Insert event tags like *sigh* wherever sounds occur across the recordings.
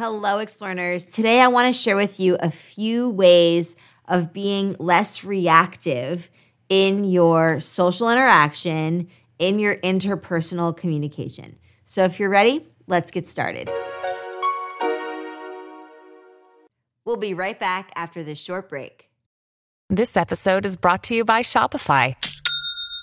Hello, explorers. Today, I want to share with you a few ways of being less reactive in your social interaction, in your interpersonal communication. So, if you're ready, let's get started. We'll be right back after this short break. This episode is brought to you by Shopify.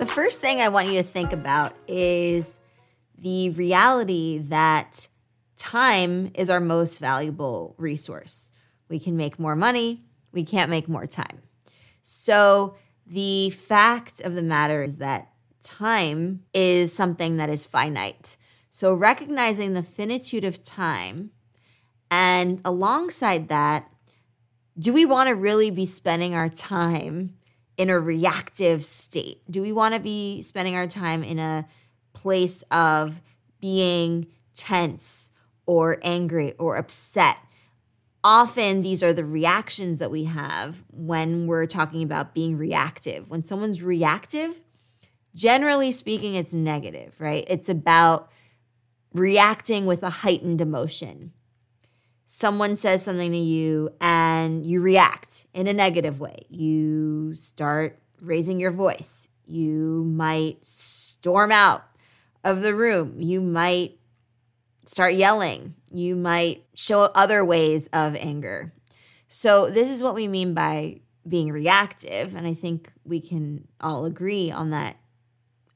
The first thing I want you to think about is the reality that time is our most valuable resource. We can make more money, we can't make more time. So, the fact of the matter is that time is something that is finite. So, recognizing the finitude of time and alongside that, do we want to really be spending our time in a reactive state? Do we want to be spending our time in a place of being tense or angry or upset? Often, these are the reactions that we have when we're talking about being reactive. When someone's reactive, generally speaking, it's negative, right? It's about reacting with a heightened emotion someone says something to you and you react in a negative way. You start raising your voice. You might storm out of the room. You might start yelling. You might show other ways of anger. So, this is what we mean by being reactive. And I think we can all agree on that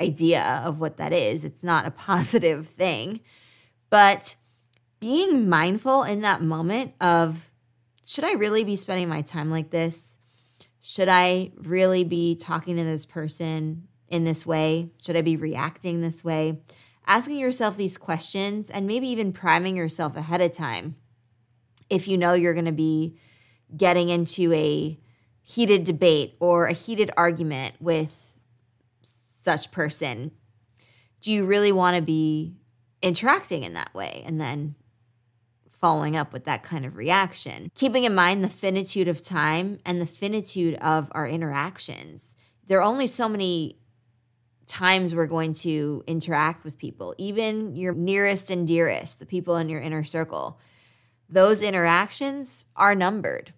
idea of what that is. It's not a *laughs* positive thing. But being mindful in that moment of should I really be spending my time like this? Should I really be talking to this person in this way? Should I be reacting this way? Asking yourself these questions and maybe even priming yourself ahead of time if you know you're going to be getting into a heated debate or a heated argument with such person. Do you really want to be interacting in that way? And then following up with that kind of reaction. Keeping in mind the finitude of time and the finitude of our interactions. There are only so many times we're going to interact with people, even your nearest and dearest, the people in your inner circle. Those interactions are numbered.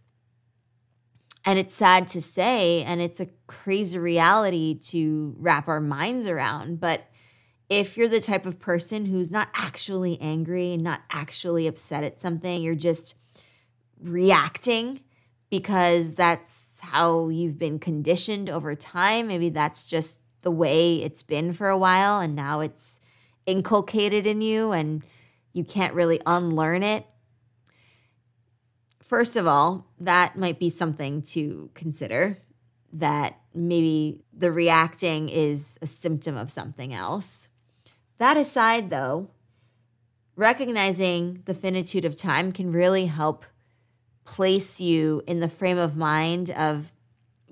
And it's sad to say, and it's a crazy reality to wrap our minds around, but if you're the type of person who's not actually angry and not actually upset at something, you're just reacting because that's how you've been conditioned over time. Maybe that's just the way it's been for a while and now it's inculcated in you and you can't really unlearn it. First of all, that might be something to consider that maybe the reacting is a symptom of something else. That aside, though, recognizing the finitude of time can really help place you in the frame of mind of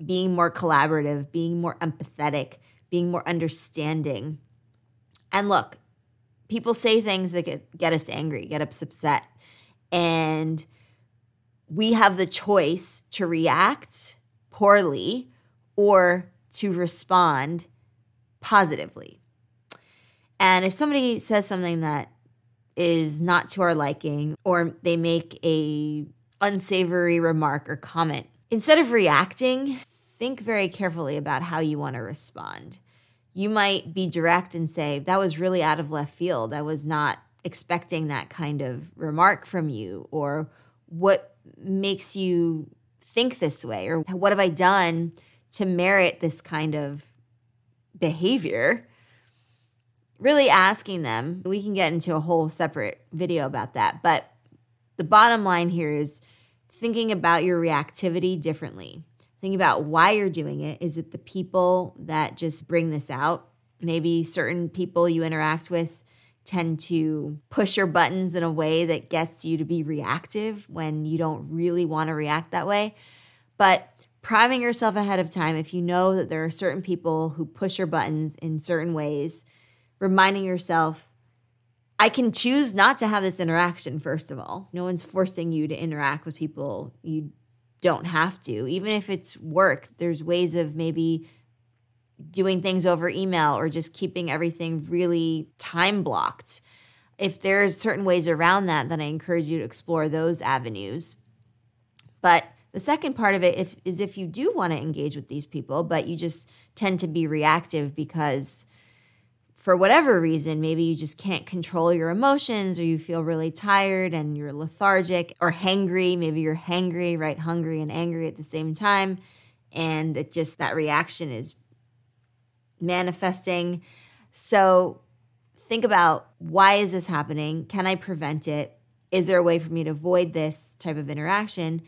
being more collaborative, being more empathetic, being more understanding. And look, people say things that get, get us angry, get us upset. And we have the choice to react poorly or to respond positively. And if somebody says something that is not to our liking or they make a unsavory remark or comment, instead of reacting, think very carefully about how you want to respond. You might be direct and say, That was really out of left field. I was not expecting that kind of remark from you. Or what makes you think this way or what have I done to merit this kind of behavior? Really asking them. We can get into a whole separate video about that, but the bottom line here is thinking about your reactivity differently. Thinking about why you're doing it. Is it the people that just bring this out? Maybe certain people you interact with tend to push your buttons in a way that gets you to be reactive when you don't really want to react that way. But priming yourself ahead of time, if you know that there are certain people who push your buttons in certain ways, reminding yourself, I can choose not to have this interaction, first of all. No one's forcing you to interact with people you don't have to. Even if it's work, there's ways of maybe doing things over email or just keeping everything really time blocked. If there's certain ways around that, then I encourage you to explore those avenues. But the second part of it if, is if you do want to engage with these people, but you just tend to be reactive because for whatever reason, maybe you just can't control your emotions or you feel really tired and you're lethargic or hangry. Maybe you're hangry, right? Hungry and angry at the same time. And it just that reaction is manifesting. So think about why is this happening? Can I prevent it? Is there a way for me to avoid this type of interaction?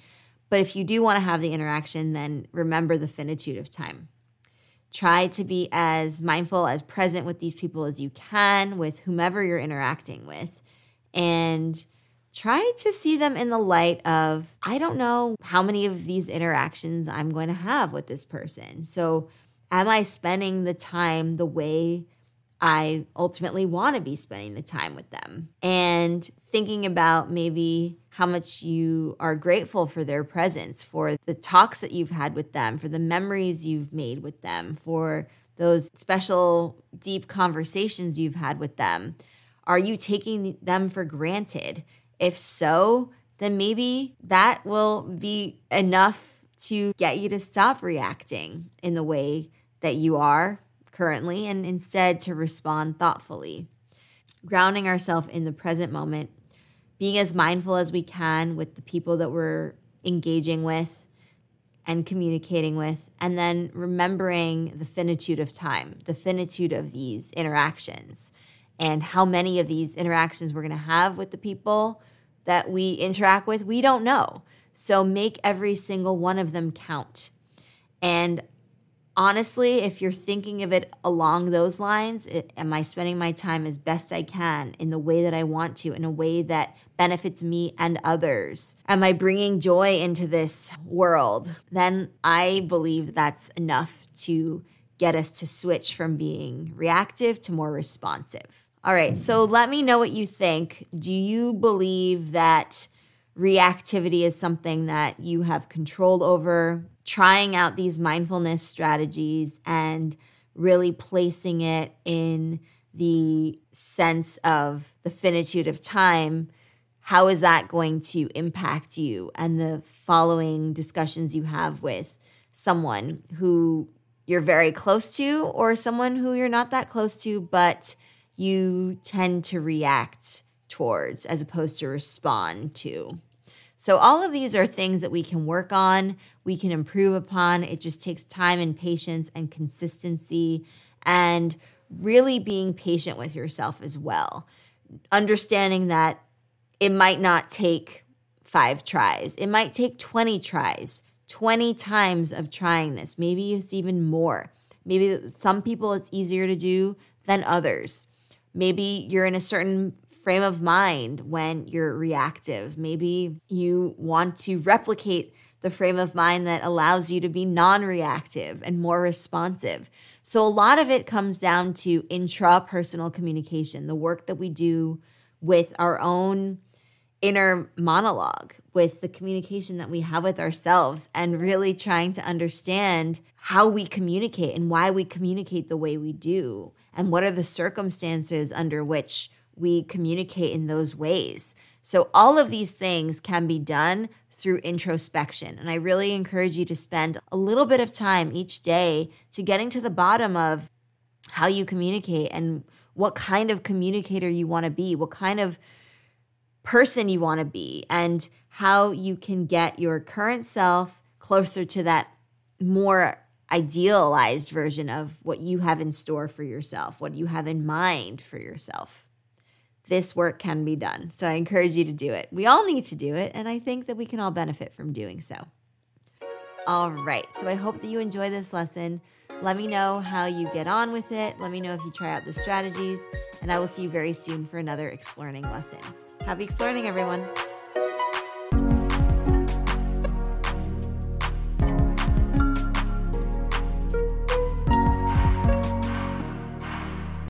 But if you do want to have the interaction, then remember the finitude of time. Try to be as mindful, as present with these people as you can, with whomever you're interacting with. And try to see them in the light of, I don't know how many of these interactions I'm going to have with this person. So am I spending the time the way I ultimately want to be spending the time with them? And thinking about maybe how much you are grateful for their presence, for the talks that you've had with them, for the memories you've made with them, for those special, deep conversations you've had with them. Are you taking them for granted? If so, then maybe that will be enough to get you to stop reacting in the way that you are currently and instead to respond thoughtfully. Grounding ourselves in the present moment, being as mindful as we can with the people that we're engaging with and communicating with, and then remembering the finitude of time, the finitude of these interactions, and how many of these interactions we're to have with the people that we interact with, we don't know. So make every single one of them count. And honestly, if you're thinking of it along those lines, it, am I spending my time as best I can in the way that I want to, in a way that benefits me and others? Am I bringing joy into this world? Then I believe that's enough to get us to switch from being reactive to more responsive. All right, so let me know what you think. Do you believe that reactivity is something that you have control over? Trying out these mindfulness strategies and really placing it in the sense of the finitude of time, how is that going to impact you and the following discussions you have with someone who you're very close to or someone who you're not that close to, but you tend to react towards as opposed to respond to? So, all of these are things that we can work on, we can improve upon. It just takes time and patience and consistency and really being patient with yourself as well. Understanding that it might not take five tries, it might take 20 tries, 20 times of trying this. Maybe it's even more. Maybe some people it's easier to do than others. Maybe you're in a certain frame of mind when you're reactive. Maybe you want to replicate the frame of mind that allows you to be non reactive and more responsive. So, a lot of it comes down to intrapersonal communication, the work that we do with our own inner monologue, with the communication that we have with ourselves, and really trying to understand how we communicate and why we communicate the way we do, and what are the circumstances under which we communicate in those ways. So, all of these things can be done through introspection. And I really encourage you to spend a little bit of time each day to getting to the bottom of how you communicate and what kind of communicator you want to be, what kind of person you want to be, and how you can get your current self closer to that more idealized version of what you have in store for yourself, what you have in mind for yourself. This work can be done. So I encourage you to do it. We all need to do it, and I think that we can all benefit from doing so. All right. So I hope that you enjoy this lesson. Let me know how you get on with it. Let me know if you try out the strategies, and I will see you very soon for another Explearning lesson. Happy exploring, everyone.